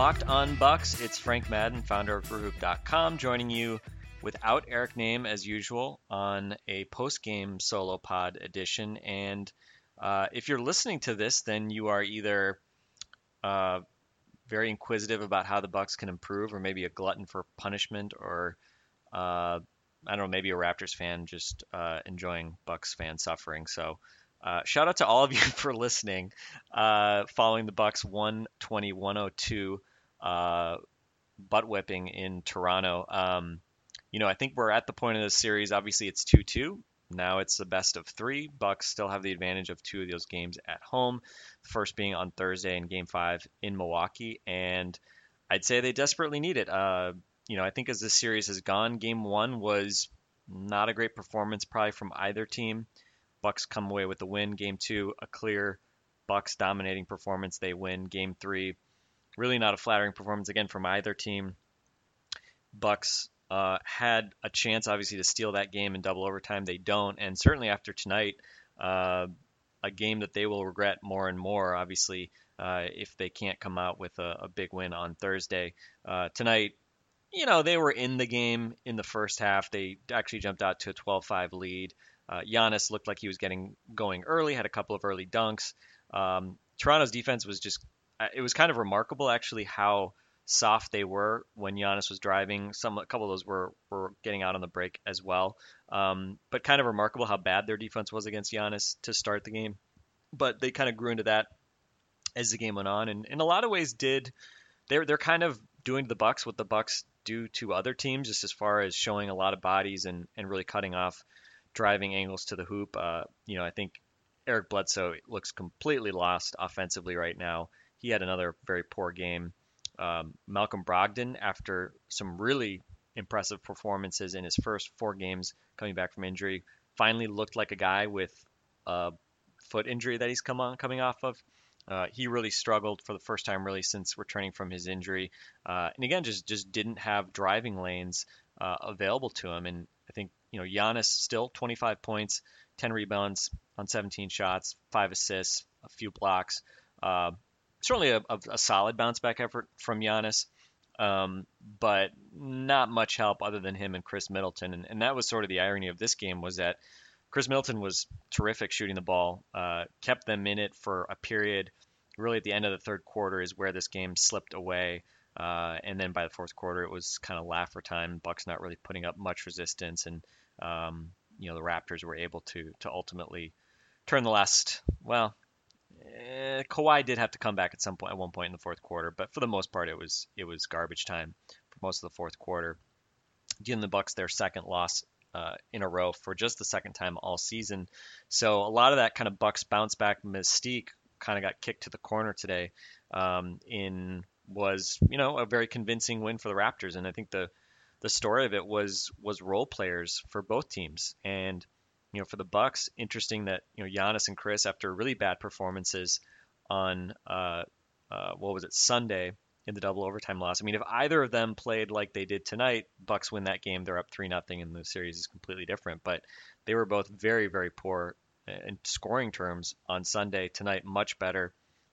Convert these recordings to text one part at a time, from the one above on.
Locked on Bucks. It's Frank Madden, founder of BrewHoop.com, joining you without Eric Nehm as usual on a post-game solo pod edition. And uh, if you're listening to this, then you are either uh, very inquisitive about how the Bucks can improve, or maybe a glutton for punishment, or uh, I don't know, maybe a Raptors fan just uh, enjoying Bucks fan suffering. So. Uh, shout out to all of you for listening. Uh, following the Bucks 120-102 uh, butt whipping in Toronto. Um, you know, I think we're at the point of this series. Obviously, it's 2-2. Now it's the best of three. Bucks still have the advantage of two of those games at home. First being on Thursday in Game Five in Milwaukee, and I'd say they desperately need it. Uh, you know, I think as this series has gone, Game One was not a great performance, probably from either team. Bucks come away with the win. Game two, a clear Bucks dominating performance. They win. Game three, really not a flattering performance again from either team. Bucks uh, had a chance, obviously, to steal that game in double overtime. They don't, and certainly after tonight, uh, a game that they will regret more and more. Obviously, uh, if they can't come out with a, a big win on Thursday uh, tonight. You know, they were in the game in the first half. They actually jumped out to a 12-5 lead. Uh, Giannis looked like he was getting going early, had a couple of early dunks. Um, Toronto's defense was just, it was kind of remarkable actually how soft they were when Giannis was driving. Some, a couple of those were, were getting out on the break as well. Um, but kind of remarkable how bad their defense was against Giannis to start the game. But they kind of grew into that as the game went on, and in a lot of ways did. They're they're kind of doing to the Bucks what the Bucks do to other teams, just as far as showing a lot of bodies and and really cutting off driving angles to the hoop. Uh, you know, I think Eric Bledsoe looks completely lost offensively right now. He had another very poor game. Um, Malcolm Brogdon, after some really impressive performances in his first four games coming back from injury, finally looked like a guy with a foot injury that he's come on coming off of. Uh, he really struggled for the first time really since returning from his injury, uh, and again just just didn't have driving lanes uh, available to him. And I think you know Giannis still 25 points, 10 rebounds on 17 shots, five assists, a few blocks. Certainly a, a, a solid bounce back effort from Giannis, um, but not much help other than him and Khris Middleton. And, and that was sort of the irony of this game was that Khris Middleton was terrific shooting the ball, uh, kept them in it for a period. Really, at the end of the third quarter is where this game slipped away. Uh, and then by the fourth quarter, it was kind of laugher time. Bucks not really putting up much resistance, and um, you know the Raptors were able to to ultimately turn the last. Well, eh, Kawhi did have to come back at some point at one point in the fourth quarter, but for the most part, it was it was garbage time for most of the fourth quarter. Giving the Bucks their second loss uh, in a row for just the second time all season. So a lot of that kind of Bucks bounce back mystique kind of got kicked to the corner today. Um, in was you know a very convincing win for the Raptors, and I think the the story of it was was role players for both teams, and you know for the Bucks, interesting that you know Giannis and Khris after really bad performances on uh, uh, what was it Sunday in the double overtime loss. I mean, if either of them played like they did tonight, Bucks win that game. They're up three nothing, and the series is completely different. But they were both very very poor in scoring terms on Sunday. Tonight, much better.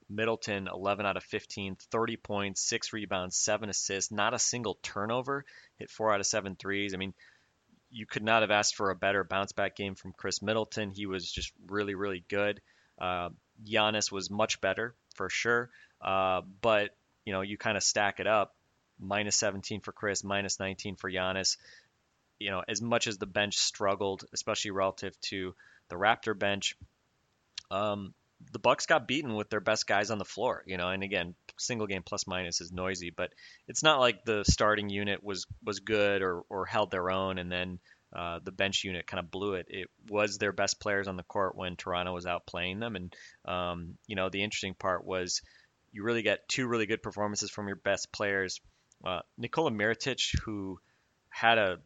Middleton, 11 out of 15, 30 points, six rebounds, seven assists, not a single turnover, hit four out of seven threes. I mean, you could not have asked for a better bounce back game from Khris Middleton. He was just really, really good. Uh, Giannis was much better for sure, uh, but you know, you kind of stack it up. minus 17 for Khris, minus 19 for Giannis. You know, as much as the bench struggled, especially relative to the Raptor bench, um, the Bucks got beaten with their best guys on the floor. You know, and again, single game plus minus is noisy, but it's not like the starting unit was was good or or held their own, and then uh, the bench unit kind of blew it. It was their best players on the court when Toronto was out playing them, and um, you know, the interesting part was you really get two really good performances from your best players. Uh, Nikola Mirotic, who had a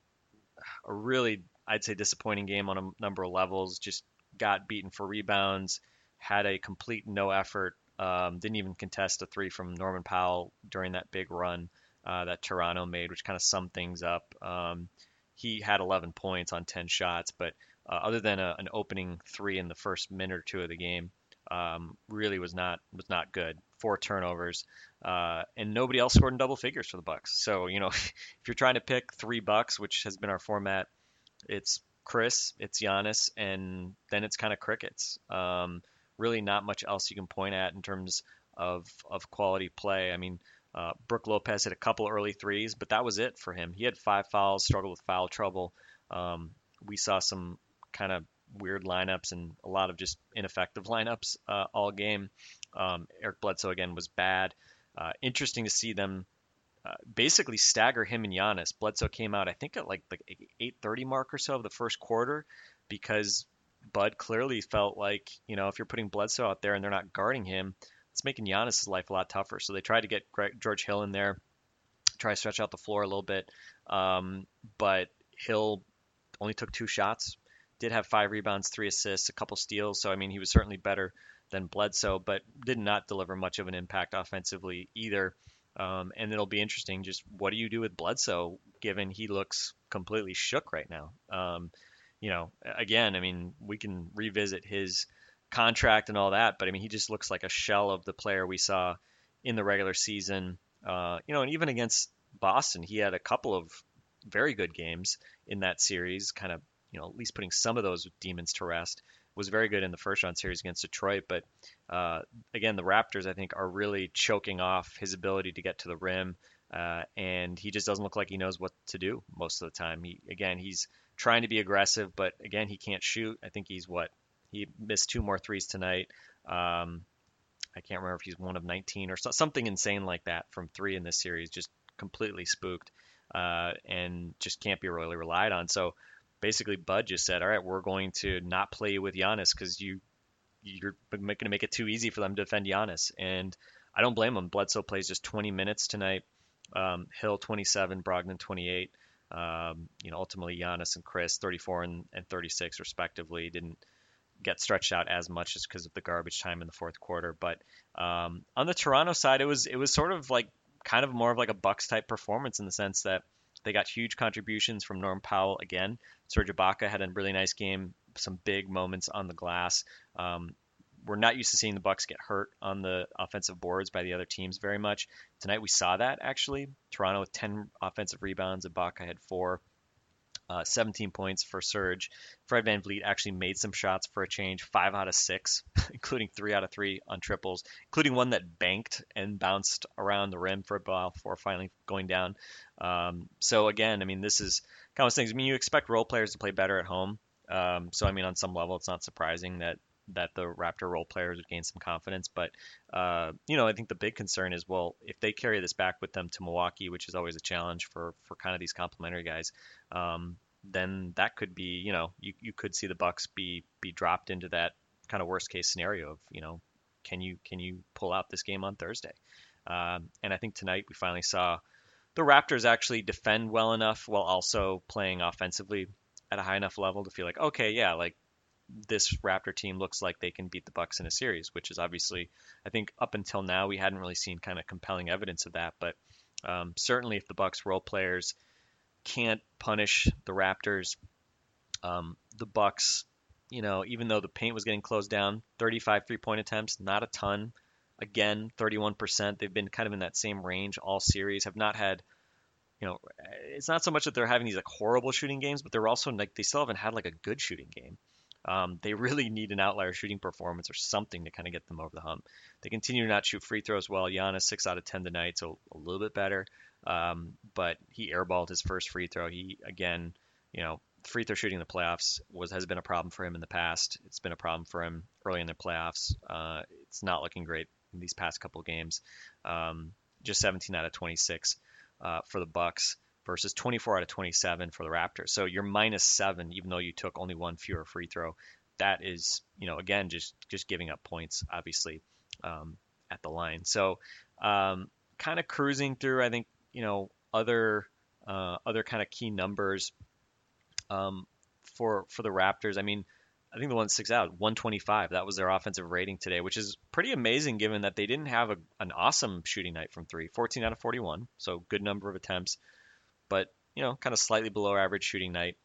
a really I'd say disappointing game on a number of levels, just got beaten for rebounds, had a complete no effort, um, didn't even contest a three from Norman Powell during that big run uh, that Toronto made, which kind of summed things up. Um, he had 11 points on 10 shots, but uh, other than a, an opening three in the first minute or two of the game, um, really was not was not good. Four turnovers, uh, and nobody else scored in double figures for the Bucks. So you know, if you're trying to pick three Bucks, which has been our format, it's Khris, it's Giannis, and then it's kind of crickets. Um, really, not much else you can point at in terms of of quality play. I mean, uh, Brooke Lopez hit a couple early threes, but that was it for him. He had five fouls, struggled with foul trouble. Um, we saw some kind of weird lineups and a lot of just ineffective lineups uh, all game. Um, Eric Bledsoe again was bad. Uh, interesting to see them uh, basically stagger him and Giannis. Bledsoe came out, I think, at like the 8:30 mark or so of the first quarter, because Bud clearly felt like you know if you're putting Bledsoe out there and they're not guarding him, it's making Giannis' life a lot tougher. So they tried to get George Hill in there, try to stretch out the floor a little bit, um, but Hill only took two shots, did have five rebounds, three assists, a couple steals. So I mean he was certainly better than Bledsoe, but did not deliver much of an impact offensively either. Um, and it'll be interesting. Just what do you do with Bledsoe, given he looks completely shook right now? Um, you know, again, I mean, we can revisit his contract and all that, but I mean, he just looks like a shell of the player we saw in the regular season. Uh, you know, and even against Boston, he had a couple of very good games in that series, kind of, you know, at least putting some of those demons to rest was very good in the first round series against Detroit. But uh, again, the Raptors, I think, are really choking off his ability to get to the rim. Uh, and he just doesn't look like he knows what to do most of the time. He again, he's trying to be aggressive, but again, he can't shoot. I think he's what he missed two more threes tonight. Um, I can't remember if he's one of 19 or so, something insane like that from three in this series. Just completely spooked uh, and just can't be really relied on. So basically Bud just said, all right, we're going to not play with Giannis because you you're going to make it too easy for them to defend Giannis. And I don't blame him. Bledsoe plays just 20 minutes tonight. Um, Hill 27, Brogdon 28. Um, you know, ultimately Giannis and Khris 34 and, and 36 respectively didn't get stretched out as much just because of the garbage time in the fourth quarter. But um, on the Toronto side, it was it was sort of like kind of more of like a Bucks type performance in the sense that they got huge contributions from Norm Powell again. Serge Ibaka had a really nice game, some big moments on the glass. Um, we're not used to seeing the Bucks get hurt on the offensive boards by the other teams very much. Tonight we saw that actually. Toronto with 10 offensive rebounds, Ibaka had four. Uh, 17 points for Serge. Fred VanVleet actually made some shots for a change, five out of six, including three out of three on triples, including one that banked and bounced around the rim for a while before finally going down. Um, so again, I mean, this is kind of things. I mean, you expect role players to play better at home. Um, so I mean, on some level, it's not surprising that that the Raptor role players would gain some confidence. But uh, you know, I think the big concern is, well, if they carry this back with them to Milwaukee, which is always a challenge for for kind of these complementary guys, um, then that could be, you know, you, you could see the Bucks be be dropped into that kind of worst case scenario of, you know, can you can you pull out this game on Thursday? Um, and I think tonight we finally saw the Raptors actually defend well enough while also playing offensively at a high enough level to feel like, okay, yeah, like this Raptor team looks like they can beat the Bucks in a series, which is obviously, I think up until now we hadn't really seen kind of compelling evidence of that. But um, certainly, if the Bucks role players can't punish the Raptors, um, the Bucks, you know, even though the paint was getting closed down, 35 three-point attempts, not a ton. Again, 31%. They've been kind of in that same range all series. Have not had you know, it's not so much that they're having these like horrible shooting games, but they're also like they still haven't had like a good shooting game. Um, they really need an outlier shooting performance or something to kind of get them over the hump. They continue to not shoot free throws well. Giannis six out of ten tonight, so a little bit better. Um, but he airballed his first free throw. He again, you know, free throw shooting in the playoffs was has been a problem for him in the past. It's been a problem for him early in the playoffs. Uh, it's not looking great in these past couple games. Um, just 17 out of 26 uh, for the Bucks versus 24 out of 27 for the Raptors. So you're minus seven, even though you took only one fewer free throw. That is, you know, again, just just giving up points, obviously, um, at the line. So um, kind of cruising through. I think you know other uh, other kind of key numbers um, for for the Raptors. I mean, I think the one that sticks out, 125. That was their offensive rating today, which is pretty amazing given that they didn't have a, an awesome shooting night from three, 14 out of 41, so good number of attempts, but you know, kind of slightly below average shooting night.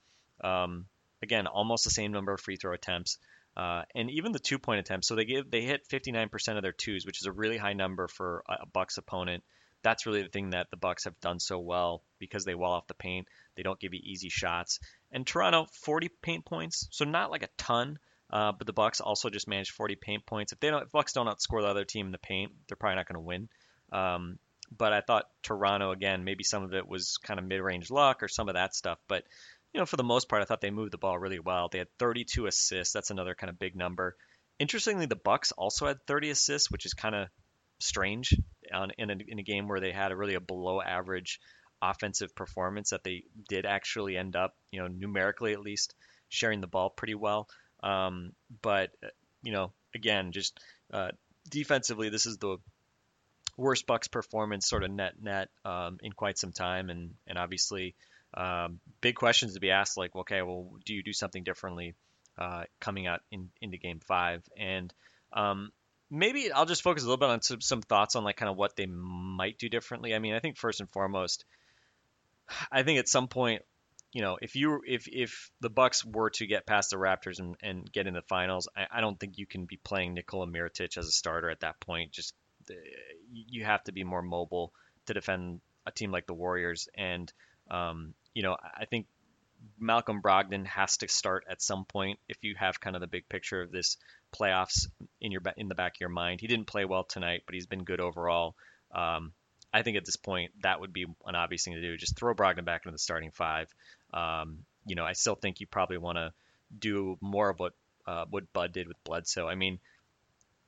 Um, again, almost the same number of free throw attempts. Uh, and even the two point attempts. So they give they hit 59% of their twos, which is a really high number for a Bucks opponent. That's really the thing that the Bucks have done so well because they wall off the paint. They don't give you easy shots. And Toronto 40 paint points, so not like a ton, uh, but the Bucks also just managed 40 paint points. If they don't, if Bucks don't outscore the other team in the paint, they're probably not going to win. Um, but I thought Toronto again, maybe some of it was kind of mid-range luck or some of that stuff, but you know, for the most part, I thought they moved the ball really well. They had 32 assists. That's another kind of big number. Interestingly, the Bucks also had 30 assists, which is kind of strange on, in, a, in a game where they had a really a below average offensive performance that they did actually end up, you know, numerically at least, sharing the ball pretty well. Um, but uh, you know, again, just uh, defensively, this is the worst Bucks performance, sort of net net, um, in quite some time, and and obviously, um, big questions to be asked, like, okay, well, do you do something differently uh, coming out in, into Game Five? And um, maybe I'll just focus a little bit on some, some thoughts on like kind of what they might do differently. I mean, I think first and foremost, I think at some point, you know, if you if if the Bucks were to get past the Raptors and, and get in the finals, I, I don't think you can be playing Nikola Mirotic as a starter at that point. Just you have to be more mobile to defend a team like the Warriors, and um, you know, I think Malcolm Brogdon has to start at some point if you have kind of the big picture of this playoffs in your in the back of your mind. He didn't play well tonight, but he's been good overall. Um, I think at this point that would be an obvious thing to do. Just throw Brogdon back into the starting five. Um, you know, I still think you probably want to do more of what uh, what Bud did with Bledsoe. I mean,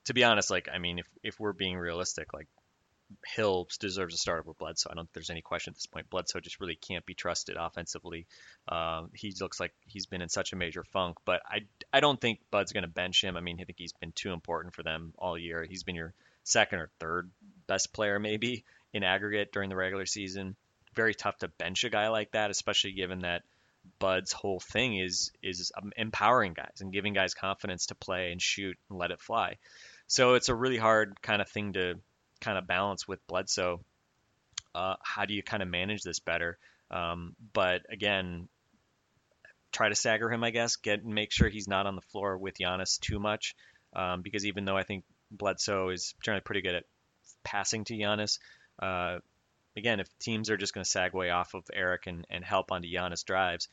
to be honest, like I mean, if if we're being realistic, like Hill deserves a start over Bledsoe. I don't think there's any question at this point. Bledsoe just really can't be trusted offensively. Um, he looks like he's been in such a major funk, but I, I don't think Bud's going to bench him. I mean, I think he's been too important for them all year. He's been your second or third best player, maybe in aggregate during the regular season. Very tough to bench a guy like that, especially given that Bud's whole thing is is um, empowering guys and giving guys confidence to play and shoot and let it fly. So it's a really hard kind of thing to kind of balance with Bledsoe. Uh, how do you kind of manage this better? Um, but again, try to stagger him, I guess. Get make sure he's not on the floor with Giannis too much, um, because even though I think Bledsoe is generally pretty good at passing to Giannis, uh, again, if teams are just going to way off of Eric and, and help onto Giannis drives,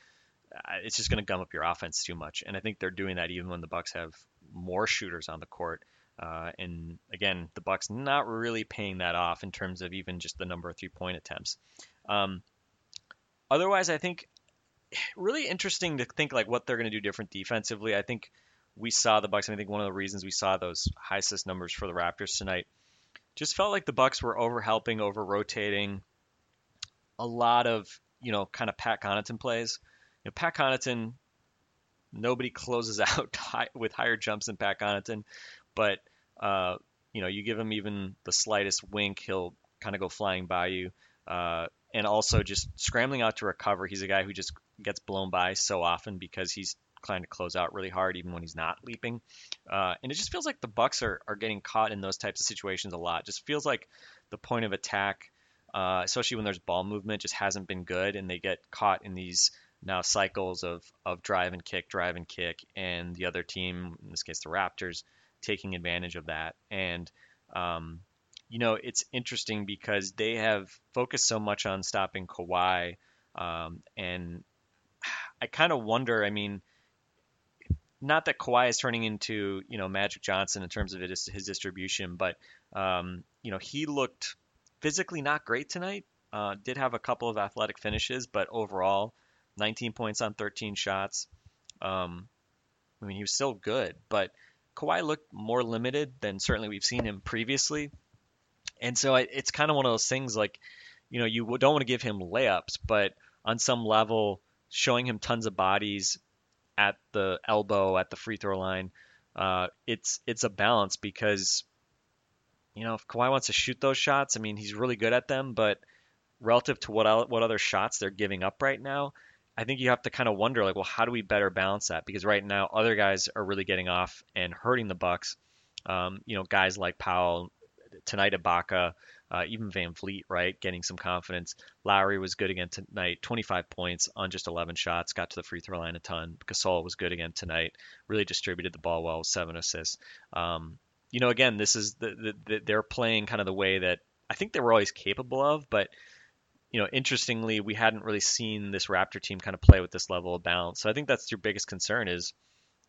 uh, it's just going to gum up your offense too much. And I think they're doing that even when the Bucks have more shooters on the court. Uh, and again, the Bucks not really paying that off in terms of even just the number of three-point attempts. Um, otherwise, I think really interesting to think like what they're going to do different defensively. I think we saw the Bucks, and I think one of the reasons we saw those high assist numbers for the Raptors tonight just felt like the Bucks were over helping, over rotating. A lot of you know kind of Pat Connaughton plays. You know, Pat Connaughton, nobody closes out high, with higher jumps than Pat Connaughton, but uh, you know you give him even the slightest wink, he'll kind of go flying by you. Uh, and also just scrambling out to recover. He's a guy who just gets blown by so often because he's trying to close out really hard even when he's not leaping. Uh, and it just feels like the Bucks are, are getting caught in those types of situations a lot. Just feels like the point of attack, uh, especially when there's ball movement, just hasn't been good, and they get caught in these now cycles of of drive and kick, drive and kick, and the other team, in this case the Raptors, taking advantage of that. And um, you know, it's interesting because they have focused so much on stopping Kawhi, um, and I kind of wonder. I mean, not that Kawhi is turning into you know Magic Johnson in terms of it is his distribution, but um, you know he looked physically not great tonight. Uh, did have a couple of athletic finishes, but overall, 19 points on 13 shots. Um, I mean, he was still good, but Kawhi looked more limited than certainly we've seen him previously. And so I, it's kind of one of those things like, you know, you don't want to give him layups, but on some level, showing him tons of bodies at the elbow, at the free throw line, uh, it's it's a balance because, you know, if Kawhi wants to shoot those shots, I mean, he's really good at them, but relative to what what other shots they're giving up right now, I think you have to kind of wonder like, well, how do we better balance that? Because right now, other guys are really getting off and hurting the Bucks. Um, you know, guys like Powell, tonight Ibaka, uh, even VanVleet, right, getting some confidence. Lowry was good again tonight, 25 points on just 11 shots, got to the free throw line a ton. Gasol was good again tonight, really distributed the ball well, seven assists. Um, you know, again, this is the, the, the they're playing kind of the way that I think they were always capable of, but you know, interestingly, we hadn't really seen this Raptor team kind of play with this level of balance. So I think that's your biggest concern is,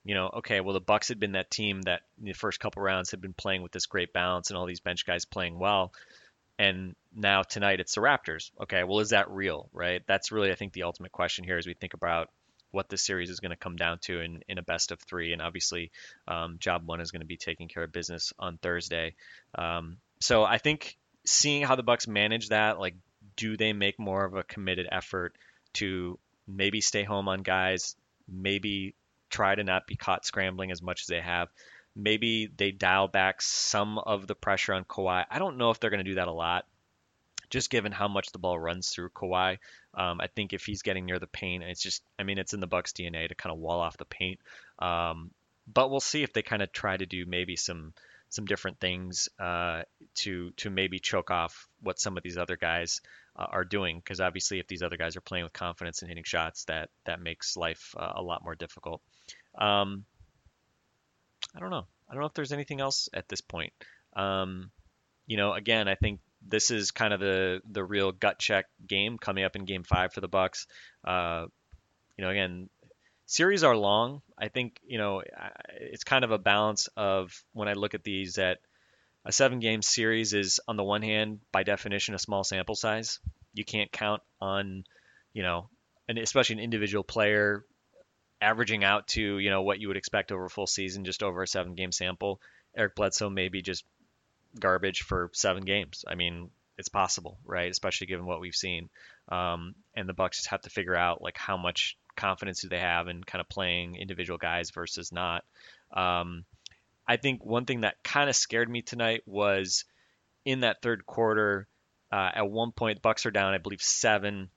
you know, okay, well the Bucks had been that team that the first couple rounds had been playing with this great balance and all these bench guys playing well. And now tonight it's the Raptors. Okay, well is that real, right? That's really I think the ultimate question here as we think about what this series is going to come down to in, in a best of three. And obviously, um, job one is going to be taking care of business on Thursday. Um, so I think seeing how the Bucks manage that, like do they make more of a committed effort to maybe stay home on guys, maybe try to not be caught scrambling as much as they have. Maybe they dial back some of the pressure on Kawhi. I don't know if they're going to do that a lot, just given how much the ball runs through Kawhi. Um, I think if he's getting near the paint, it's just, I mean, it's in the Bucks DNA to kind of wall off the paint. Um, but we'll see if they kind of try to do maybe some some different things uh, to to maybe choke off what some of these other guys uh, are doing because obviously if these other guys are playing with confidence and hitting shots that that makes life uh, a lot more difficult. Um, i don't know. I don't know if there's anything else at this point. Um, you know again i think this is kind of the the real gut check game coming up in game five for the bucks. Uh, you know again series are long. I think you know it's kind of a balance of when i look at these that a seven game series is on the one hand by definition a small sample size. You can't count on you know and especially an individual player averaging out to you know what you would expect over a full season just over a seven game sample. Eric bledsoe may be just garbage for seven games. I mean it's possible right? Especially given what we've seen. Um, and the bucks just have to figure out like how much confidence do they have in kind of playing individual guys versus not. Um, I think one thing that kind of scared me tonight was in that third quarter. Uh, at one point, Bucks are down, I believe seven,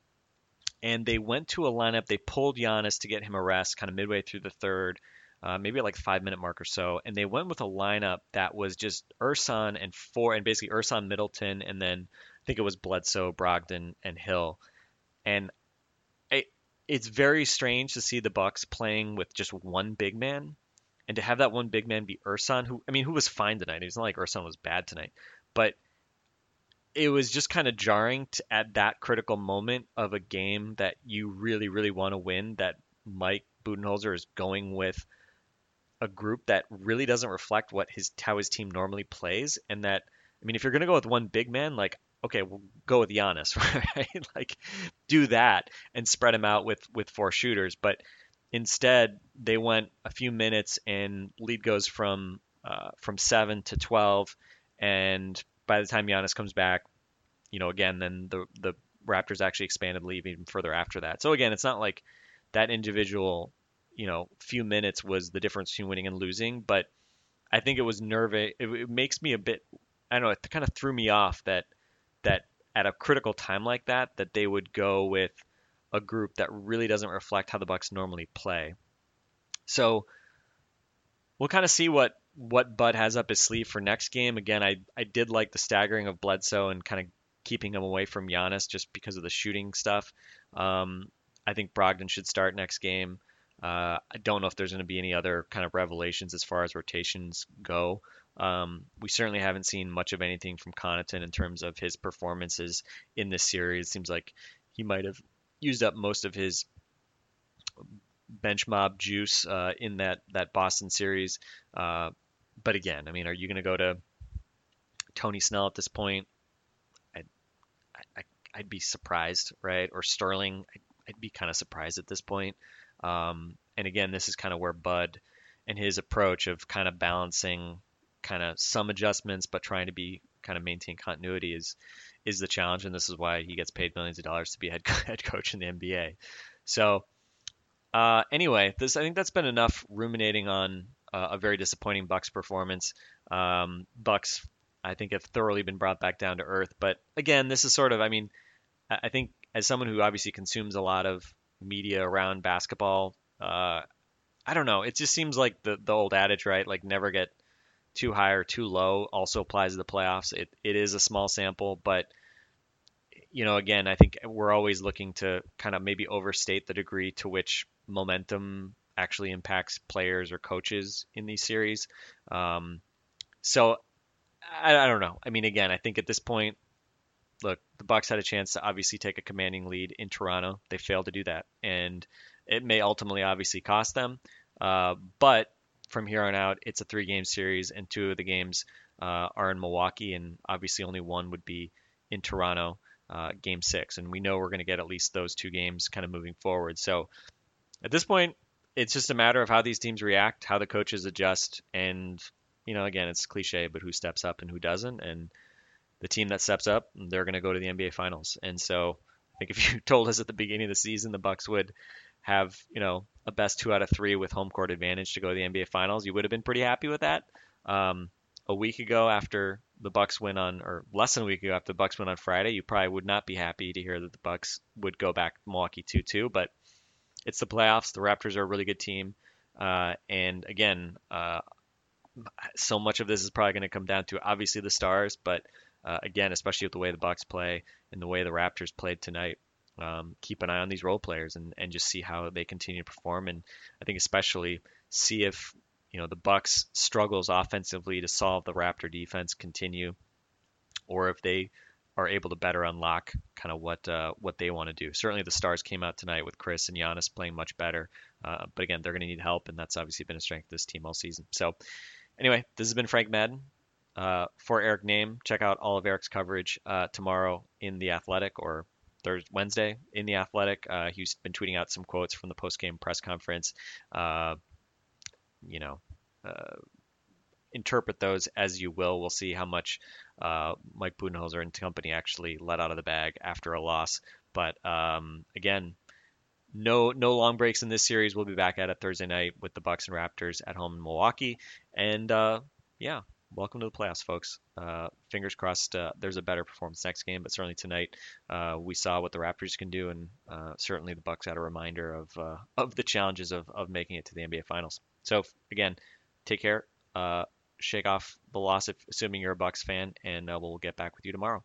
and they went to a lineup. They pulled Giannis to get him a rest, kind of midway through the third, uh, maybe like five minute mark or so, and they went with a lineup that was just Ersan and four, and basically Ersan Middleton, and then I think it was Bledsoe, Brogdon, and Hill, and it, it's very strange to see the Bucks playing with just one big man and to have that one big man be Ersan, who I mean, who was fine tonight. It's not like Ersan was bad tonight, but it was just kind of jarring to, at that critical moment of a game that you really, really want to win. That Mike Budenholzer is going with a group that really doesn't reflect what his how his team normally plays, and that I mean, if you're gonna go with one big man, like okay, we'll go with Giannis, right? like do that and spread him out with with four shooters, but Instead, they went a few minutes and lead goes from uh, from seven to twelve, and by the time Giannis comes back, you know, again, then the the Raptors actually expanded lead even further after that. So again, it's not like that individual, you know, few minutes was the difference between winning and losing, but I think it was nervous. It, it makes me a bit, I don't know, it kind of threw me off that that at a critical time like that, that they would go with a group that really doesn't reflect how the Bucks normally play. So we'll kind of see what what Bud has up his sleeve for next game. Again, I I did like the staggering of Bledsoe and kind of keeping him away from Giannis just because of the shooting stuff. Um, I think Brogdon should start next game. Uh, I don't know if there's going to be any other kind of revelations as far as rotations go. Um, we certainly haven't seen much of anything from Connaughton in terms of his performances in this series. It seems like he might have used up most of his bench mob juice uh, in that that Boston series. Uh, but again, I mean, are you going to go to Tony Snell at this point? I'd, I, I'd be surprised, right? Or Sterling, I'd, I'd be kind of surprised at this point. Um, and again, this is kind of where Bud and his approach of kind of balancing kind of some adjustments, but trying to be kind of maintain continuity is is the challenge, and this is why he gets paid millions of dollars to be head head coach in the NBA. So uh, anyway, this I think that's been enough ruminating on uh, a very disappointing Bucks performance. Um, Bucks, I think, have thoroughly been brought back down to earth. But again, this is sort of, I mean, I think as someone who obviously consumes a lot of media around basketball, uh, I don't know. It just seems like the the old adage, right? Like never get too high or too low. Also applies to the playoffs. It it is a small sample, but you know, again, I think we're always looking to kind of maybe overstate the degree to which momentum actually impacts players or coaches in these series. Um, so I, I don't know. I mean, again, I think at this point, look, the Bucks had a chance to obviously take a commanding lead in Toronto. They failed to do that, and it may ultimately obviously cost them. Uh, but from here on out, it's a three-game series, and two of the games uh, are in Milwaukee, and obviously only one would be in Toronto, uh, Game Six. And we know we're going to get at least those two games kind of moving forward. So at this point, it's just a matter of how these teams react, how the coaches adjust, and you know, again, it's cliche, but who steps up and who doesn't, and the team that steps up, they're going to go to the NBA Finals. And so, I think if you told us at the beginning of the season the Bucks would have, you know, a best two out of three with home court advantage to go to the NBA Finals, you would have been pretty happy with that. Um, a week ago, after the Bucks win on, or less than a week ago after the Bucks win on Friday, you probably would not be happy to hear that the Bucks would go back Milwaukee 2-2. But it's the playoffs. The Raptors are a really good team, uh, and again, uh, so much of this is probably going to come down to obviously the stars, but uh, again, especially with the way the Bucks play and the way the Raptors played tonight, um, keep an eye on these role players and, and just see how they continue to perform. And I think especially see if you know the Bucks struggles offensively to solve the Raptor defense continue, or if they are able to better unlock kind of what uh, what they want to do. Certainly, the stars came out tonight with Khris and Giannis playing much better, uh, but again, they're going to need help, and that's obviously been a strength of this team all season. So, anyway, this has been Frank Madden. Uh, for Eric Nehm, check out all of Eric's coverage uh, tomorrow in the Athletic or Thursday, Wednesday in the Athletic. Uh, he's been tweeting out some quotes from the post-game press conference. You know, uh, interpret those as you will. We'll see how much uh, Mike Budenholzer and company actually let out of the bag after a loss. But um, again, no no long breaks in this series. We'll be back at it Thursday night with the Bucks and Raptors at home in Milwaukee. And uh, yeah, welcome to the playoffs, folks. Uh, fingers crossed uh, there's a better performance next game, but certainly tonight uh, we saw what the Raptors can do, and uh, certainly the Bucks had a reminder of uh, of the challenges of, of making it to the NBA Finals. So again, take care, uh, shake off the loss, if, assuming you're a Bucks fan, and we'll get back with you tomorrow.